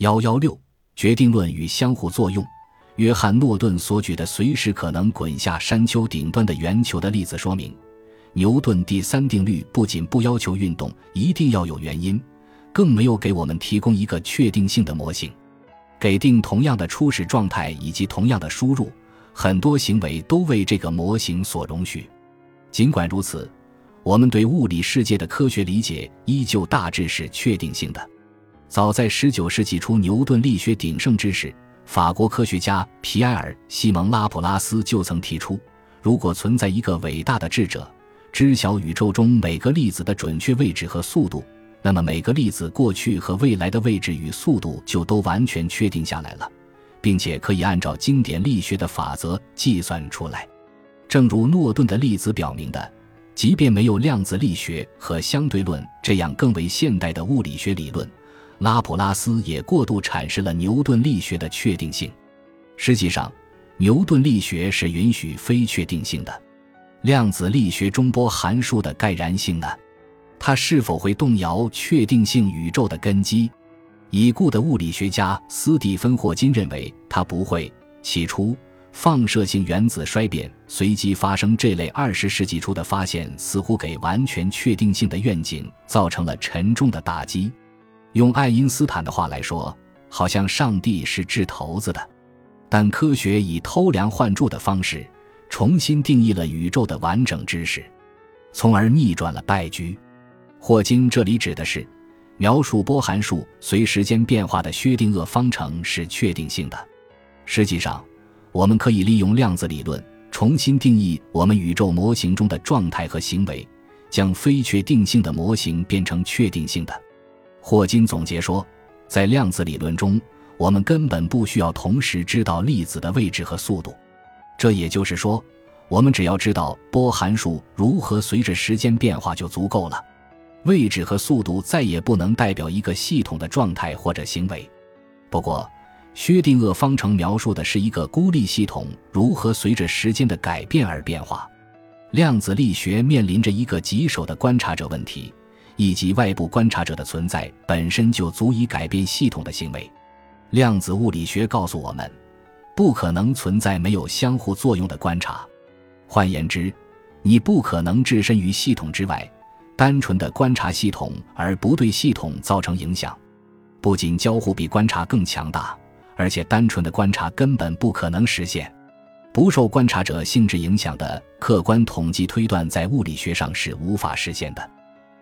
幺幺六决定论与相互作用。约翰诺顿所举的随时可能滚下山丘顶端的圆球的例子说明，牛顿第三定律不仅不要求运动一定要有原因，更没有给我们提供一个确定性的模型。给定同样的初始状态以及同样的输入，很多行为都为这个模型所容许。尽管如此，我们对物理世界的科学理解依旧大致是确定性的。早在19世纪初，牛顿力学鼎盛之时，法国科学家皮埃尔·西蒙·拉普拉斯就曾提出：如果存在一个伟大的智者，知晓宇宙中每个粒子的准确位置和速度。那么每个粒子过去和未来的位置与速度就都完全确定下来了，并且可以按照经典力学的法则计算出来。正如诺顿的粒子表明的，即便没有量子力学和相对论这样更为现代的物理学理论，拉普拉斯也过度阐释了牛顿力学的确定性。实际上，牛顿力学是允许非确定性的。量子力学中波函数的概然性呢？它是否会动摇确定性宇宙的根基？已故的物理学家斯蒂芬·霍金认为它不会。起初，放射性原子衰变随机发生这类二十世纪初的发现，似乎给完全确定性的愿景造成了沉重的打击。用爱因斯坦的话来说，好像上帝是掷骰子的。但科学以偷梁换柱的方式重新定义了宇宙的完整知识，从而逆转了败局。霍金这里指的是，描述波函数随时间变化的薛定谔方程是确定性的。实际上，我们可以利用量子理论重新定义我们宇宙模型中的状态和行为，将非确定性的模型变成确定性的。霍金总结说，在量子理论中，我们根本不需要同时知道粒子的位置和速度。这也就是说，我们只要知道波函数如何随着时间变化就足够了。位置和速度再也不能代表一个系统的状态或者行为。不过，薛定谔方程描述的是一个孤立系统如何随着时间的改变而变化。量子力学面临着一个棘手的观察者问题，以及外部观察者的存在本身就足以改变系统的行为。量子物理学告诉我们，不可能存在没有相互作用的观察。换言之，你不可能置身于系统之外。单纯的观察系统，而不对系统造成影响，不仅交互比观察更强大，而且单纯的观察根本不可能实现。不受观察者性质影响的客观统计推断，在物理学上是无法实现的，